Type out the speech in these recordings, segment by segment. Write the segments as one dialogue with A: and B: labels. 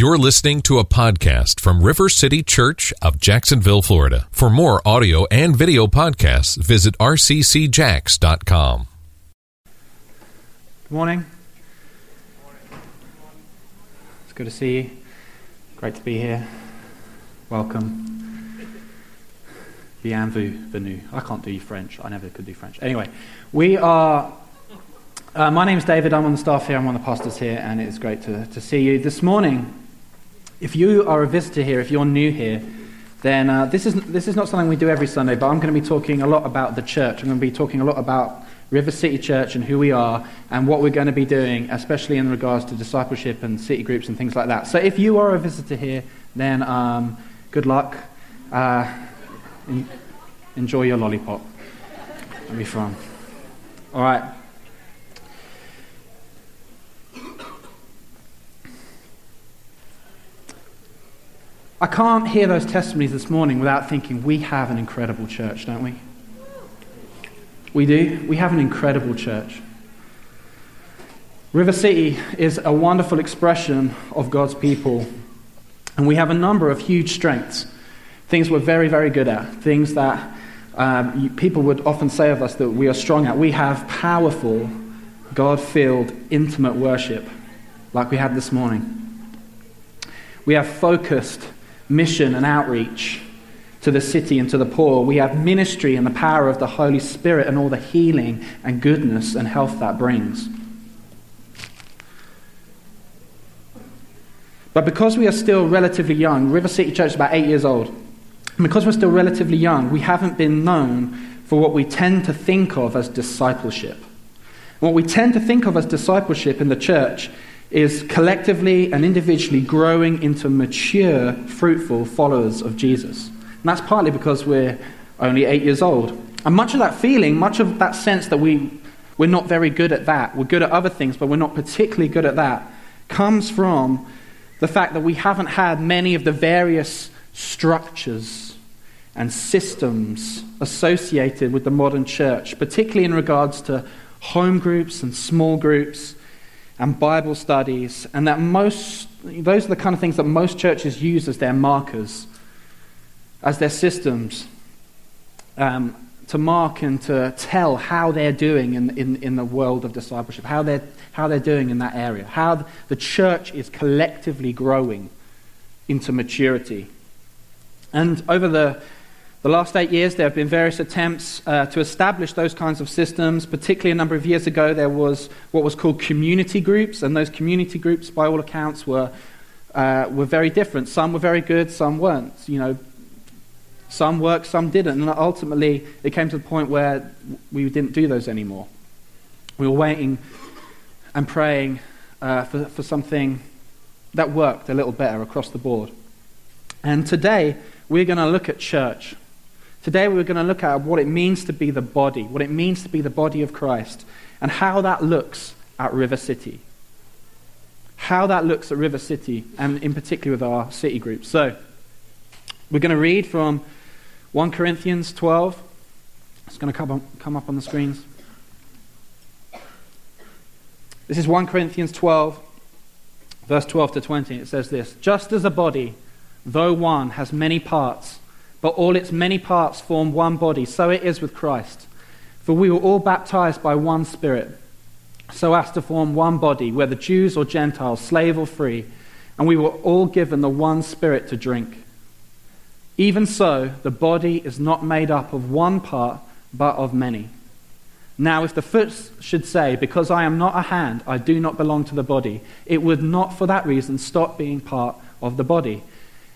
A: You're listening to a podcast from River City Church of Jacksonville, Florida. For more audio and video podcasts, visit rccjacks.com.
B: Good morning. It's good to see you. Great to be here. Welcome. Bienvenue. I can't do French. I never could do French. Anyway, we are. Uh, my name's David. I'm on the staff here. I'm one of the pastors here, and it's great to, to see you this morning. If you are a visitor here, if you're new here, then uh, this, is, this is not something we do every Sunday, but I'm going to be talking a lot about the church. I'm going to be talking a lot about River City Church and who we are and what we're going to be doing, especially in regards to discipleship and city groups and things like that. So if you are a visitor here, then um, good luck. Uh, en- enjoy your lollipop. It'll be fun. All right. I can't hear those testimonies this morning without thinking we have an incredible church, don't we? We do. We have an incredible church. River City is a wonderful expression of God's people, and we have a number of huge strengths. Things we're very, very good at, things that um, people would often say of us that we are strong at. We have powerful, God filled, intimate worship, like we had this morning. We have focused, mission and outreach to the city and to the poor. We have ministry and the power of the Holy Spirit and all the healing and goodness and health that brings. But because we are still relatively young, River City Church is about eight years old. And because we're still relatively young, we haven't been known for what we tend to think of as discipleship. What we tend to think of as discipleship in the church is collectively and individually growing into mature, fruitful followers of Jesus. And that's partly because we're only eight years old. And much of that feeling, much of that sense that we, we're not very good at that, we're good at other things, but we're not particularly good at that, comes from the fact that we haven't had many of the various structures and systems associated with the modern church, particularly in regards to home groups and small groups and Bible studies, and that most, those are the kind of things that most churches use as their markers, as their systems, um, to mark and to tell how they're doing in, in, in the world of discipleship, how they're, how they're doing in that area, how the church is collectively growing into maturity. And over the the last eight years, there have been various attempts uh, to establish those kinds of systems. Particularly a number of years ago, there was what was called community groups, and those community groups, by all accounts, were, uh, were very different. Some were very good, some weren't. You know, some worked, some didn't. And ultimately, it came to the point where we didn't do those anymore. We were waiting and praying uh, for, for something that worked a little better across the board. And today, we're going to look at church. Today we're going to look at what it means to be the body, what it means to be the body of Christ, and how that looks at River City. How that looks at River City, and in particular with our city group. So, we're going to read from 1 Corinthians 12. It's going to come, on, come up on the screens. This is 1 Corinthians 12, verse 12 to 20. It says this Just as a body, though one, has many parts, but all its many parts form one body. So it is with Christ. For we were all baptized by one Spirit, so as to form one body, whether Jews or Gentiles, slave or free, and we were all given the one Spirit to drink. Even so, the body is not made up of one part, but of many. Now, if the foot should say, Because I am not a hand, I do not belong to the body, it would not for that reason stop being part of the body.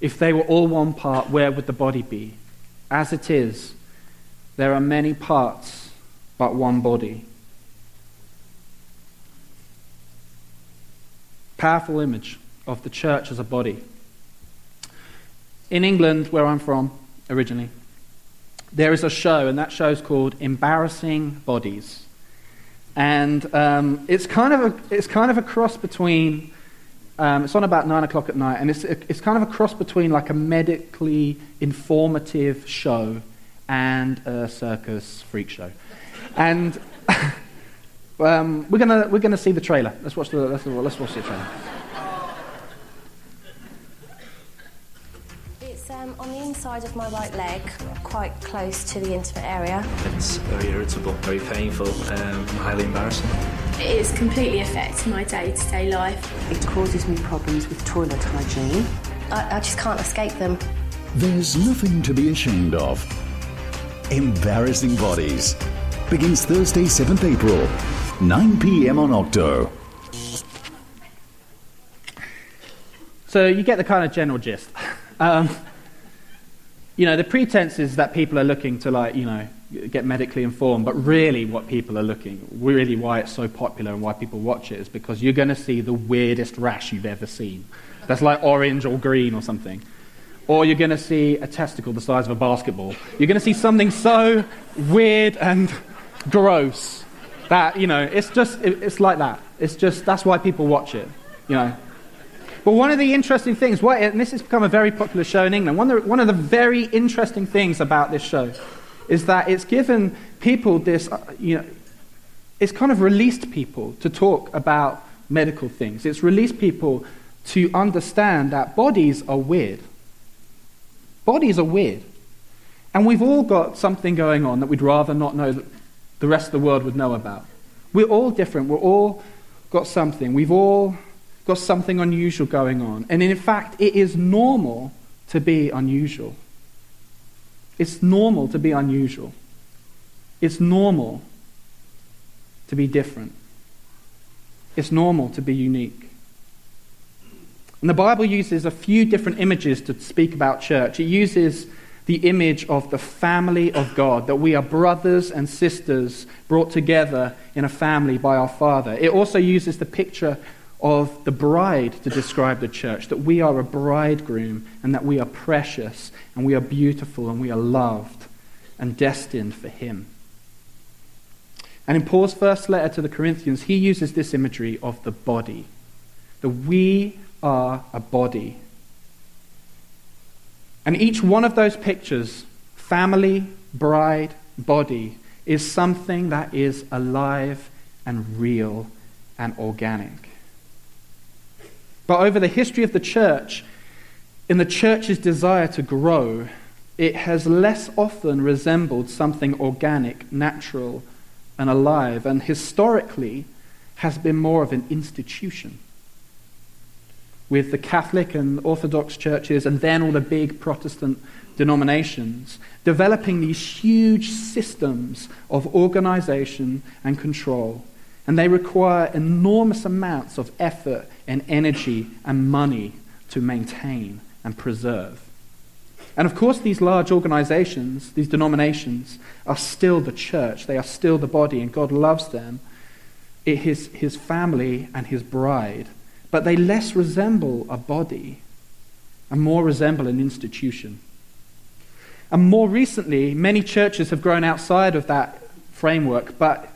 B: If they were all one part, where would the body be? As it is, there are many parts, but one body. Powerful image of the church as a body. in England, where I'm from originally, there is a show, and that show is called Embarrassing Bodies. And um, it's, kind of a, it's kind of a cross between, um, it's on about nine o'clock at night, and it's, it's kind of a cross between like a medically informative show and a circus freak show. And um, we're going we're gonna see the trailer. Let's watch the, let's, let's watch the trailer.
C: It's um, on the inside of my right leg, quite close to the intimate area.
D: It's very irritable, very painful, um, highly embarrassing.
E: It is completely affects my day to day life.
F: It causes me problems with toilet hygiene.
C: I, I just can't escape them.
G: There's nothing to be ashamed of. Embarrassing Bodies begins Thursday, 7th April, 9 p.m. on Octo.
B: So you get the kind of general gist. Um, you know, the pretense is that people are looking to, like, you know, get medically informed, but really what people are looking, really why it's so popular and why people watch it is because you're going to see the weirdest rash you've ever seen. That's like orange or green or something. Or you're going to see a testicle the size of a basketball. You're going to see something so weird and gross that, you know, it's just, it's like that. It's just, that's why people watch it, you know. But one of the interesting things, and this has become a very popular show in England, one of, the, one of the very interesting things about this show is that it's given people this, uh, you know, it's kind of released people to talk about medical things. It's released people to understand that bodies are weird. Bodies are weird. And we've all got something going on that we'd rather not know that the rest of the world would know about. We're all different. We're all got something. We've all got something unusual going on. And in fact, it is normal to be unusual. It's normal to be unusual. It's normal to be different. It's normal to be unique. And the Bible uses a few different images to speak about church. It uses the image of the family of God, that we are brothers and sisters brought together in a family by our Father. It also uses the picture of the bride to describe the church, that we are a bridegroom and that we are precious and we are beautiful and we are loved and destined for Him. And in Paul's first letter to the Corinthians, he uses this imagery of the body, that we are a body. And each one of those pictures, family, bride, body, is something that is alive and real and organic. But over the history of the church, in the church's desire to grow, it has less often resembled something organic, natural, and alive, and historically has been more of an institution. With the Catholic and Orthodox churches, and then all the big Protestant denominations, developing these huge systems of organization and control. And they require enormous amounts of effort and energy and money to maintain and preserve. And of course, these large organizations, these denominations, are still the church. They are still the body, and God loves them, it, his, his family and his bride. But they less resemble a body and more resemble an institution. And more recently, many churches have grown outside of that framework, but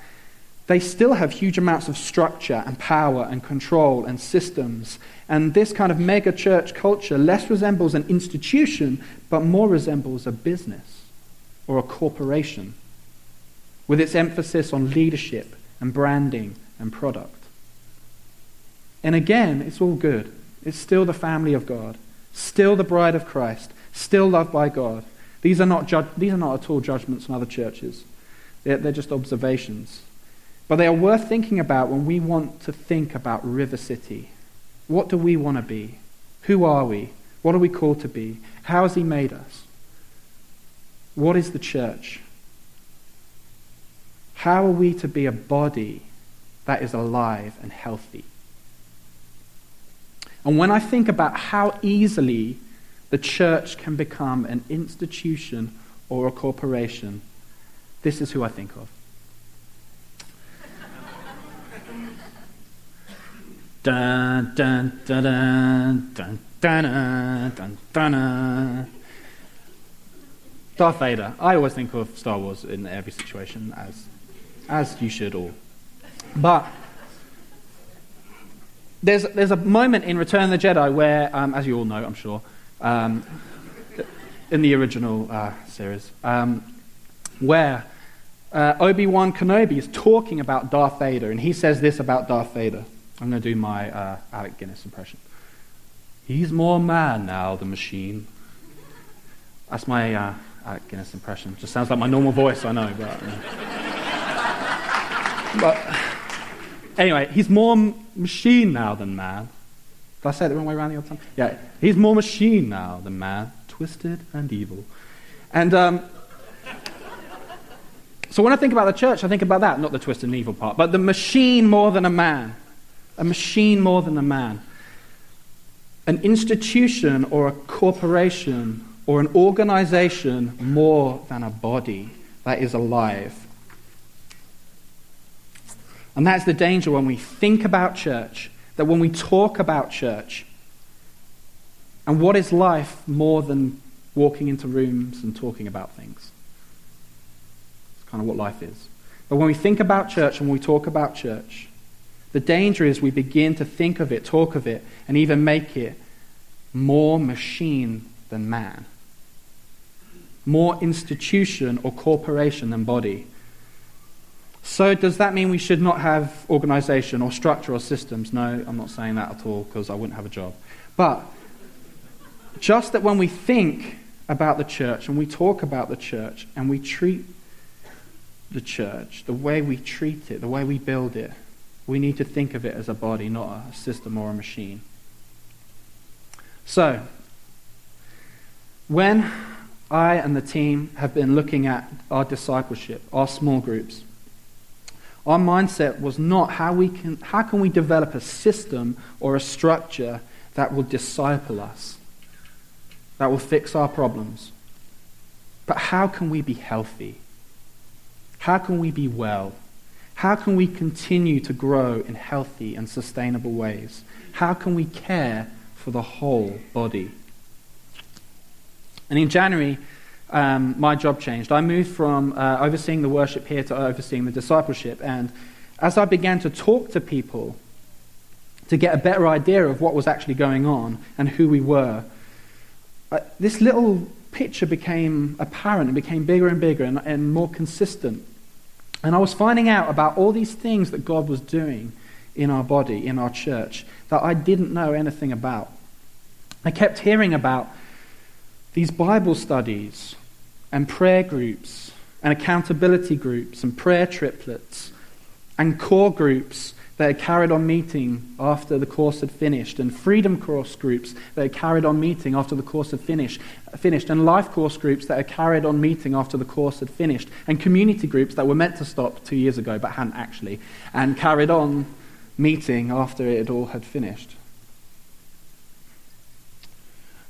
B: they still have huge amounts of structure and power and control and systems. And this kind of mega church culture less resembles an institution, but more resembles a business or a corporation with its emphasis on leadership and branding and product. And again, it's all good. It's still the family of God, still the bride of Christ, still loved by God. These are not, ju- these are not at all judgments on other churches, they're, they're just observations. But they are worth thinking about when we want to think about River City. What do we want to be? Who are we? What are we called to be? How has He made us? What is the church? How are we to be a body that is alive and healthy? And when I think about how easily the church can become an institution or a corporation, this is who I think of. dun dun dun dun dun dun dun dun. Darth Vader. I always think of Star Wars in every situation as, as you should all. But there's there's a moment in Return of the Jedi where, um, as you all know, I'm sure, um, in the original uh, series, um, where uh, Obi Wan Kenobi is talking about Darth Vader, and he says this about Darth Vader. I'm going to do my uh, Alec Guinness impression. He's more man now than machine. That's my uh, Alec Guinness impression. Just sounds like my normal voice, I know, but. but anyway, he's more m- machine now than man. Did I say it the wrong way around the other time? Yeah, he's more machine now than man, twisted and evil. And um, so when I think about the church, I think about that, not the twisted and evil part, but the machine more than a man. A machine more than a man. An institution or a corporation or an organization more than a body that is alive. And that's the danger when we think about church, that when we talk about church, and what is life more than walking into rooms and talking about things? It's kind of what life is. But when we think about church and when we talk about church, the danger is we begin to think of it, talk of it, and even make it more machine than man, more institution or corporation than body. So, does that mean we should not have organization or structure or systems? No, I'm not saying that at all because I wouldn't have a job. But just that when we think about the church and we talk about the church and we treat the church, the way we treat it, the way we build it, we need to think of it as a body, not a system or a machine. So, when I and the team have been looking at our discipleship, our small groups, our mindset was not how, we can, how can we develop a system or a structure that will disciple us, that will fix our problems, but how can we be healthy? How can we be well? How can we continue to grow in healthy and sustainable ways? How can we care for the whole body? And in January, um, my job changed. I moved from uh, overseeing the worship here to overseeing the discipleship. And as I began to talk to people to get a better idea of what was actually going on and who we were, uh, this little picture became apparent and became bigger and bigger and, and more consistent. And I was finding out about all these things that God was doing in our body, in our church, that I didn't know anything about. I kept hearing about these Bible studies and prayer groups and accountability groups and prayer triplets and core groups that had carried on meeting after the course had finished, and freedom course groups that had carried on meeting after the course had finished, finished, and life course groups that had carried on meeting after the course had finished, and community groups that were meant to stop two years ago but hadn't actually, and carried on meeting after it all had finished.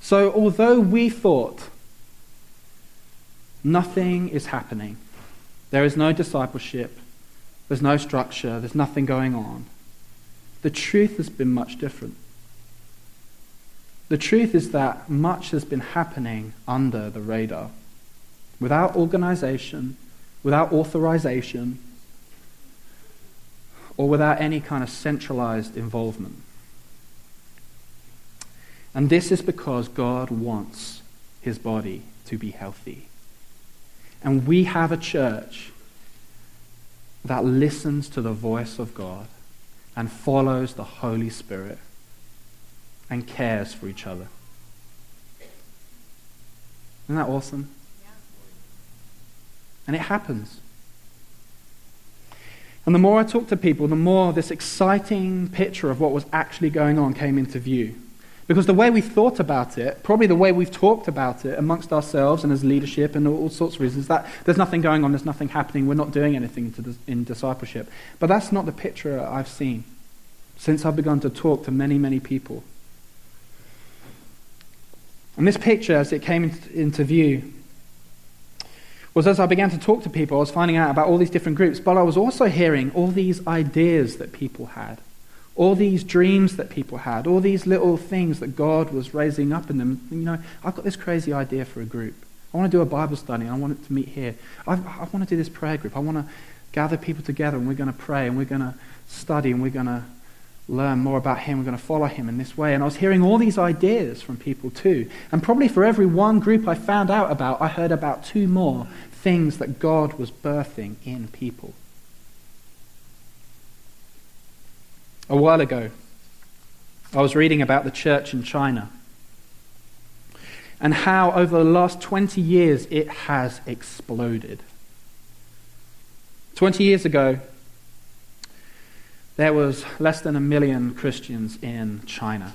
B: So, although we thought nothing is happening, there is no discipleship, there's no structure, there's nothing going on, the truth has been much different. The truth is that much has been happening under the radar, without organization, without authorization, or without any kind of centralized involvement. And this is because God wants his body to be healthy. And we have a church that listens to the voice of God and follows the Holy Spirit and cares for each other. Isn't that awesome? And it happens. And the more I talked to people, the more this exciting picture of what was actually going on came into view. Because the way we've thought about it, probably the way we've talked about it amongst ourselves and as leadership and all, sorts of reasons, that there's nothing going on, there's nothing happening, we're not doing anything in discipleship. But that's not the picture I've seen since I've begun to talk to many, many people. And this picture, as it came into view, was as I began to talk to people, I was finding out about all these different groups, but I was also hearing all these ideas that people had all these dreams that people had, all these little things that God was raising up in them. You know, I've got this crazy idea for a group. I want to do a Bible study. I want it to meet here. I, I want to do this prayer group. I want to gather people together and we're going to pray and we're going to study and we're going to learn more about Him. We're going to follow Him in this way. And I was hearing all these ideas from people too. And probably for every one group I found out about, I heard about two more things that God was birthing in people. A while ago, I was reading about the church in China and how over the last 20 years it has exploded. 20 years ago, there was less than a million Christians in China.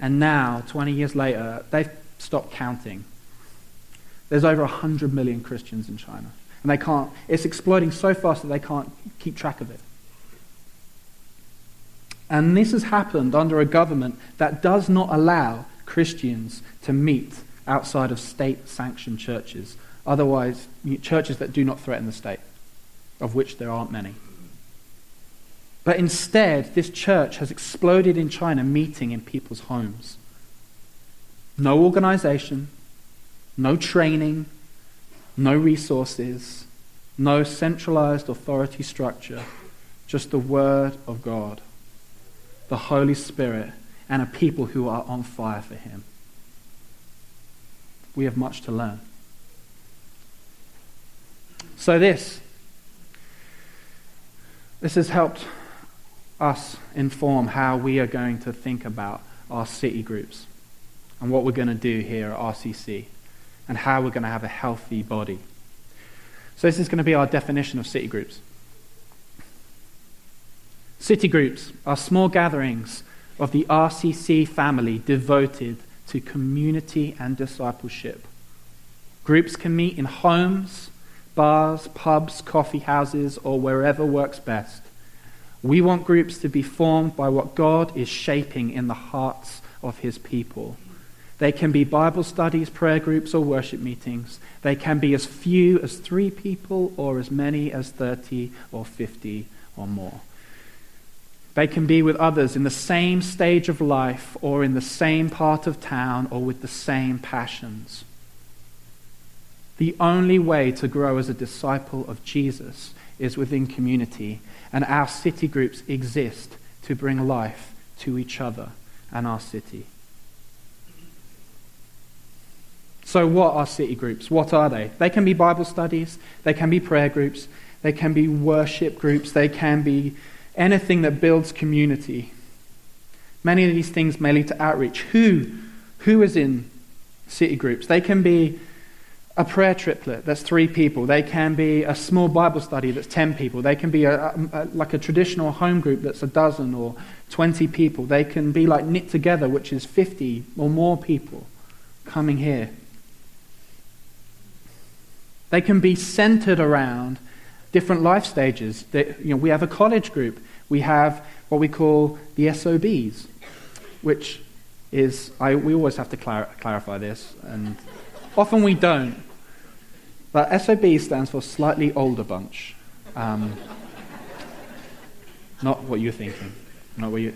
B: And now, 20 years later, they've stopped counting. There's over 100 million Christians in China. And they can't, it's exploding so fast that they can't keep track of it. And this has happened under a government that does not allow Christians to meet outside of state sanctioned churches. Otherwise, churches that do not threaten the state, of which there aren't many. But instead, this church has exploded in China, meeting in people's homes. No organization, no training, no resources, no centralized authority structure, just the Word of God the Holy Spirit, and a people who are on fire for Him. We have much to learn. So, this, this has helped us inform how we are going to think about our city groups and what we're going to do here at RCC and how we're going to have a healthy body. So, this is going to be our definition of city groups. City groups are small gatherings of the RCC family devoted to community and discipleship. Groups can meet in homes, bars, pubs, coffee houses, or wherever works best. We want groups to be formed by what God is shaping in the hearts of his people. They can be Bible studies, prayer groups, or worship meetings. They can be as few as three people or as many as 30 or 50 or more. They can be with others in the same stage of life or in the same part of town or with the same passions. The only way to grow as a disciple of Jesus is within community, and our city groups exist to bring life to each other and our city. So, what are city groups? What are they? They can be Bible studies, they can be prayer groups, they can be worship groups, they can be anything that builds community. Many of these things may lead to outreach. Who, who is in city groups? They can be a prayer triplet that's three people. They can be a small Bible study that's 10 people. They can be a, a, like a traditional home group that's a dozen or 20 people. They can be like Knit Together, which is 50 or more people coming here. They can be centered around different life stages. That, you know, we have a college group. We have what we call the SOBs, which is, I, we always have to clar- clarify this, and often we don't. But SOB stands for slightly older bunch. Um, not what you're thinking. Not what you.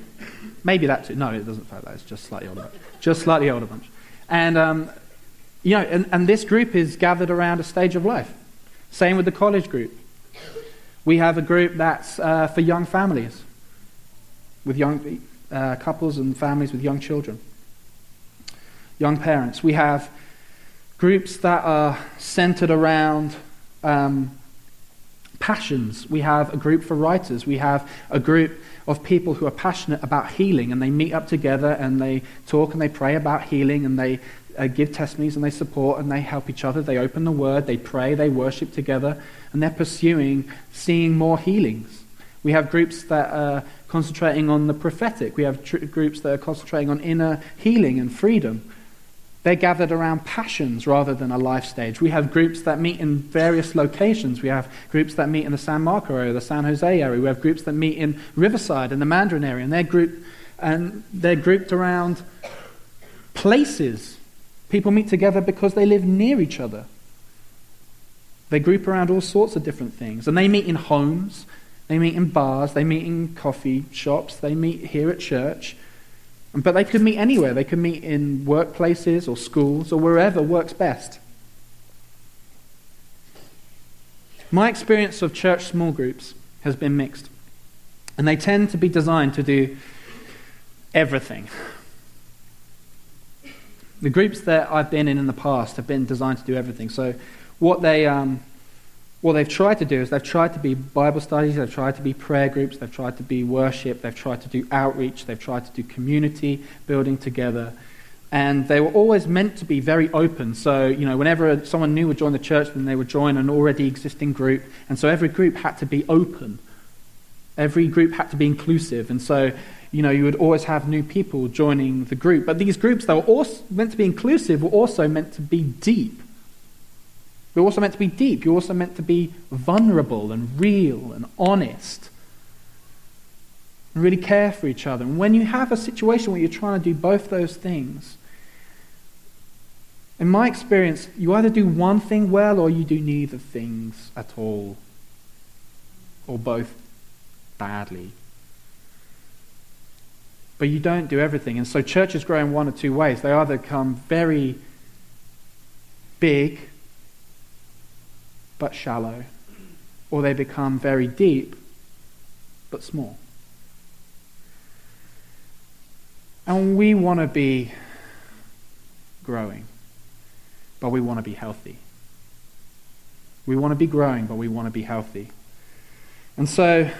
B: Maybe that too. No, it doesn't fact that. It's just slightly older bunch. Just slightly older bunch. And um, you know, and, and this group is gathered around a stage of life. Same with the college group. We have a group that's uh, for young families, with young uh, couples and families with young children, young parents. We have groups that are centered around um, passions. We have a group for writers. We have a group of people who are passionate about healing, and they meet up together and they talk and they pray about healing and they uh, give testimonies and they support and they help each other. They open the word, they pray, they worship together, and they're pursuing seeing more healings. We have groups that are concentrating on the prophetic. We have tr- groups that are concentrating on inner healing and freedom. They're gathered around passions rather than a life stage. We have groups that meet in various locations. We have groups that meet in the San Marco area, the San Jose area. We have groups that meet in Riverside and the Mandarin area, and they're grouped and they're grouped around places People meet together because they live near each other. They group around all sorts of different things. And they meet in homes. They meet in bars, they meet in coffee shops, they meet here at church. But they could meet anywhere. They could meet in workplaces or schools or wherever works best. My experience of church small groups has been mixed. And they tend to be designed to do everything. The groups that I've been in in the past have been designed to do everything. So, what, they, um, what they've tried to do is they've tried to be Bible studies, they've tried to be prayer groups, they've tried to be worship, they've tried to do outreach, they've tried to do community building together. And they were always meant to be very open. So, you know, whenever someone new would join the church, then they would join an already existing group. And so every group had to be open. Every group had to be inclusive. And so, you know, you would always have new people joining the group. But these groups that were also meant to be inclusive were also meant to be deep. You're also meant to be deep. You're also meant to be vulnerable and real and honest. And really care for each other. And when you have a situation where you're trying to do both those things, in my experience, you either do one thing well or you do neither things at all. Or both badly. But you don't do everything. And so churches grow in one or two ways. They either become very big but shallow, or they become very deep but small. And we want to be growing, but we want to be healthy. We want to be growing, but we want to be healthy. And so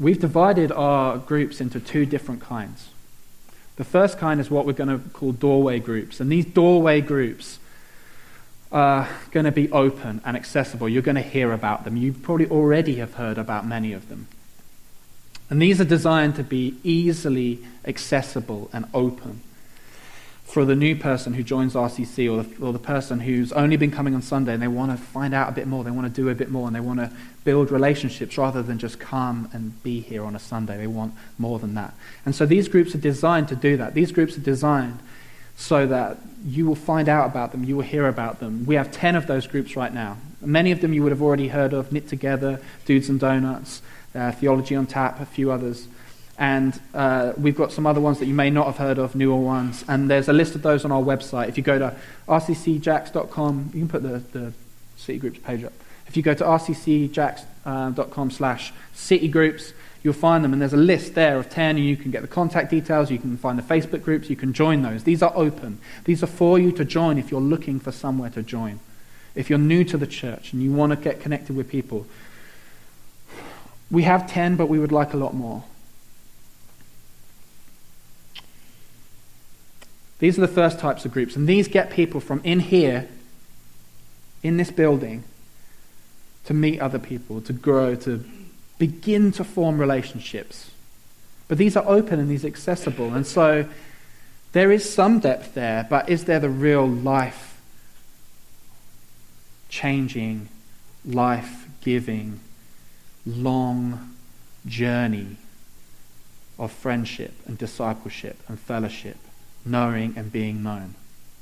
B: we've divided our groups into two different kinds. The first kind is what we're going to call doorway groups. And these doorway groups are going to be open and accessible. You're going to hear about them. You probably already have heard about many of them. And these are designed to be easily accessible and open for the new person who joins RCC or the, or the person who's only been coming on Sunday and they want to find out a bit more, they want to do a bit more, and they want to build relationships rather than just come and be here on a Sunday. They want more than that. And so these groups are designed to do that. These groups are designed so that you will find out about them, you will hear about them. We have 10 of those groups right now. Many of them you would have already heard of Knit Together, Dudes and Donuts, uh, Theology on Tap, a few others. And uh, we've got some other ones that you may not have heard of, newer ones. And there's a list of those on our website. If you go to rccjacks.com, you can put the, the city groups page up. If you go to rccjacks.com uh, slash city groups, you'll find them. And there's a list there of 10, and you can get the contact details, you can find the Facebook groups, you can join those. These are open. These are for you to join if you're looking for somewhere to join. If you're new to the church and you want to get connected with people. We have 10, but we would like a lot more. These are the first types of groups, and these get people from in here, in this building, to meet other people, to grow, to begin to form relationships. But these are open and these are accessible, and so there is some depth there, but is there the real life changing, life giving, long journey of friendship and discipleship and fellowship? Knowing and being known.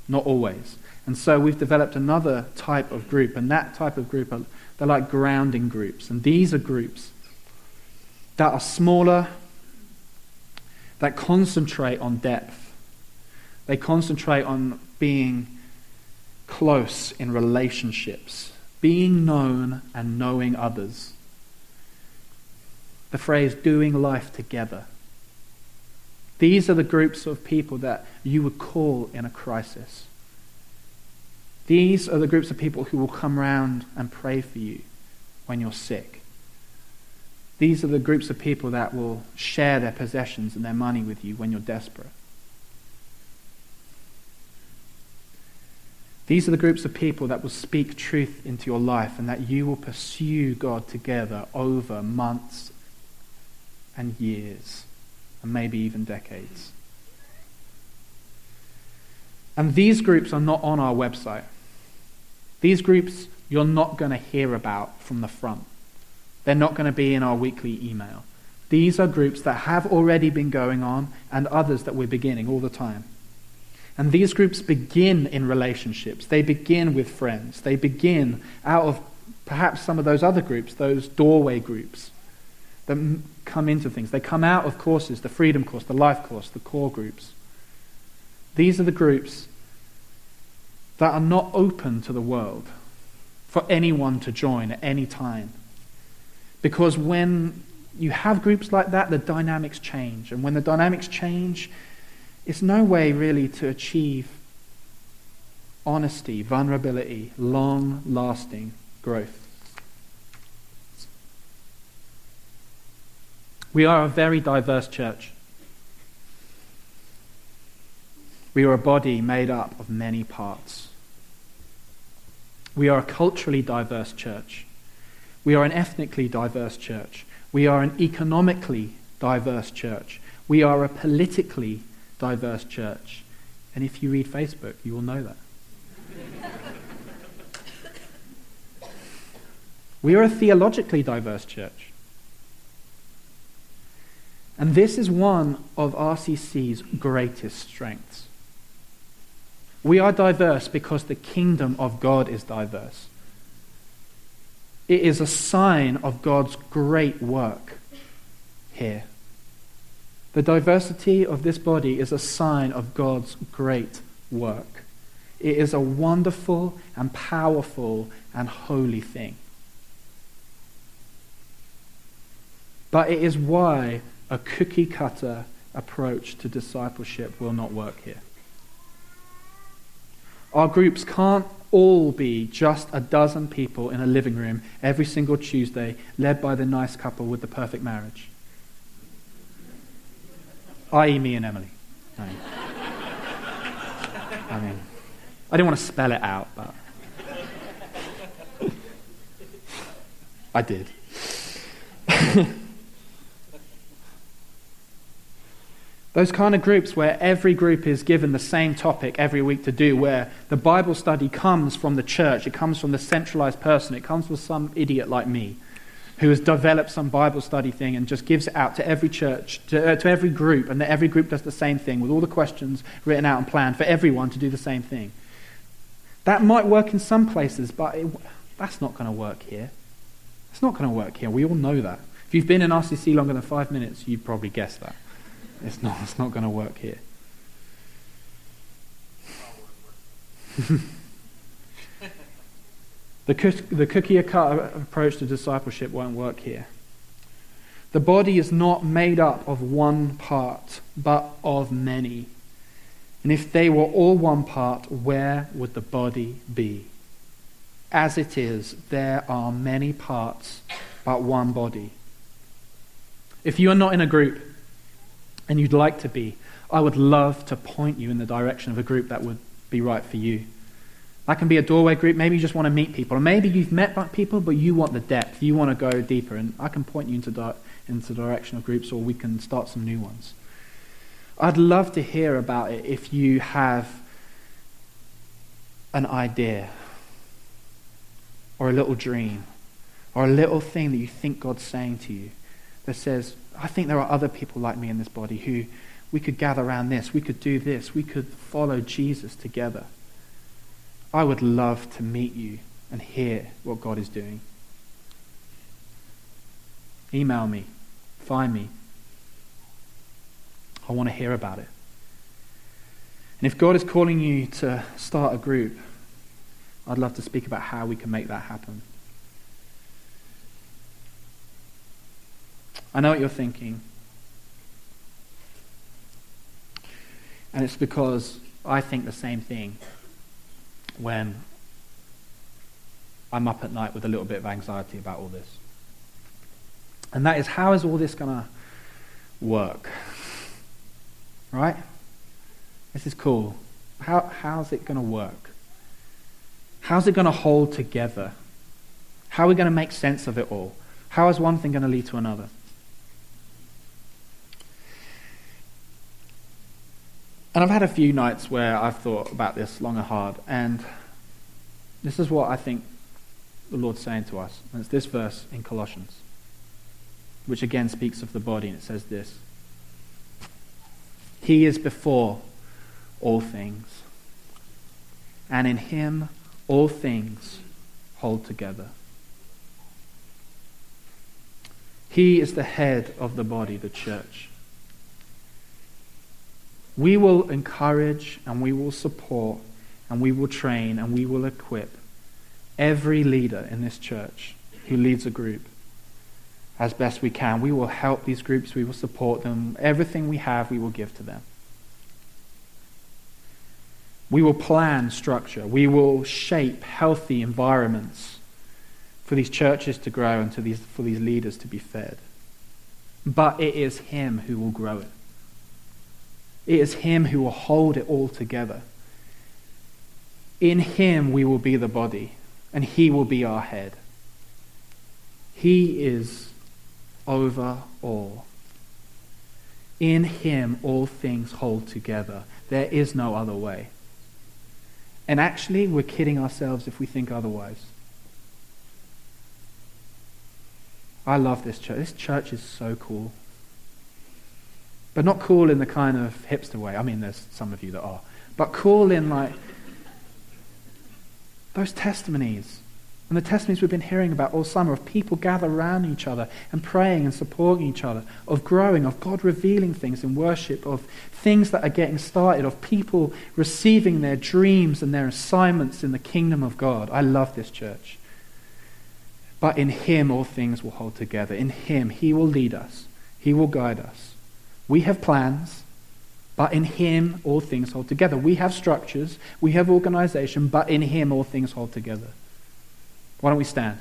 B: Not always. And so we've developed another type of group, and that type of group, are, they're like grounding groups. And these are groups that are smaller, that concentrate on depth. They concentrate on being close in relationships, being known and knowing others. The phrase doing life together these are the groups of people that you would call in a crisis. These are the groups of people who will come round and pray for you when you're sick. These are the groups of people that will share their possessions and their money with you when you're desperate. These are the groups of people that will speak truth into your life and that you will pursue God together over months and years and maybe even decades. And these groups are not on our website. These groups you're not going to hear about from the front. They're not going to be in our weekly email. These are groups that have already been going on and others that we're beginning all the time. And these groups begin in relationships. They begin with friends. They begin out of perhaps some of those other groups, those doorway groups that come into things. They come out of courses, the freedom course, the life course, the core groups. These are the groups that are not open to the world for anyone to join at any time. Because when you have groups like that, the dynamics change. And when the dynamics change, it's no way really to achieve honesty, vulnerability, long lasting growth. We are a very diverse church. We are a body made up of many parts. We are a culturally diverse church. We are an ethnically diverse church. We are an economically diverse church. We are a politically diverse church. And if you read Facebook, you will know that. we are a theologically diverse church. And this is one of RCC's greatest strengths. We are diverse because the kingdom of God is diverse. It is a sign of God's great work here. The diversity of this body is a sign of God's great work. It is a wonderful and powerful and holy thing. But it is why a cookie cutter approach to discipleship will not work here. Our groups can't all be just a dozen people in a living room every single Tuesday, led by the nice couple with the perfect marriage. I.e., me and Emily. I mean, I mean, I didn't want to spell it out, but I did. Those kind of groups where every group is given the same topic every week to do, where the Bible study comes from the church, it comes from the centralized person, it comes from some idiot like me who has developed some Bible study thing and just gives it out to every church, to, uh, to every group, and that every group does the same thing with all the questions written out and planned for everyone to do the same thing. That might work in some places, but it, that's not going to work here. It's not going to work here. We all know that. If you've been in RCC longer than five minutes, you'd probably guess that. It's not, it's not going to work here. the, the cookie cutter approach to discipleship won't work here. The body is not made up of one part, but of many. And if they were all one part, where would the body be? As it is, there are many parts, but one body. If you are not in a group, and you'd like to be, I would love to point you in the direction of a group that would be right for you. That can be a doorway group. Maybe you just want to meet people. Or maybe you've met people, but you want the depth. You want to go deeper. And I can point you into, di- into the direction of groups, or we can start some new ones. I'd love to hear about it if you have an idea, or a little dream, or a little thing that you think God's saying to you that says, I think there are other people like me in this body who we could gather around this, we could do this, we could follow Jesus together. I would love to meet you and hear what God is doing. Email me, find me. I want to hear about it. And if God is calling you to start a group, I'd love to speak about how we can make that happen. I know what you're thinking. And it's because I think the same thing when I'm up at night with a little bit of anxiety about all this. And that is how is all this going to work? Right? This is cool. How, how's it going to work? How's it going to hold together? How are we going to make sense of it all? How is one thing going to lead to another? And I've had a few nights where I've thought about this long and hard, and this is what I think the Lord's saying to us. And it's this verse in Colossians, which again speaks of the body, and it says this He is before all things, and in Him all things hold together. He is the head of the body, the church. We will encourage and we will support and we will train and we will equip every leader in this church who leads a group as best we can. We will help these groups, we will support them. Everything we have, we will give to them. We will plan structure. We will shape healthy environments for these churches to grow and to these, for these leaders to be fed. But it is Him who will grow it. It is Him who will hold it all together. In Him we will be the body, and He will be our head. He is over all. In Him all things hold together. There is no other way. And actually, we're kidding ourselves if we think otherwise. I love this church. This church is so cool. But not cool in the kind of hipster way. I mean, there's some of you that are. But cool in like those testimonies and the testimonies we've been hearing about all summer of people gather around each other and praying and supporting each other, of growing, of God revealing things in worship, of things that are getting started, of people receiving their dreams and their assignments in the kingdom of God. I love this church. But in Him, all things will hold together. In Him, He will lead us, He will guide us. We have plans, but in Him, all things hold together. We have structures, we have organization, but in Him, all things hold together. Why don't we stand?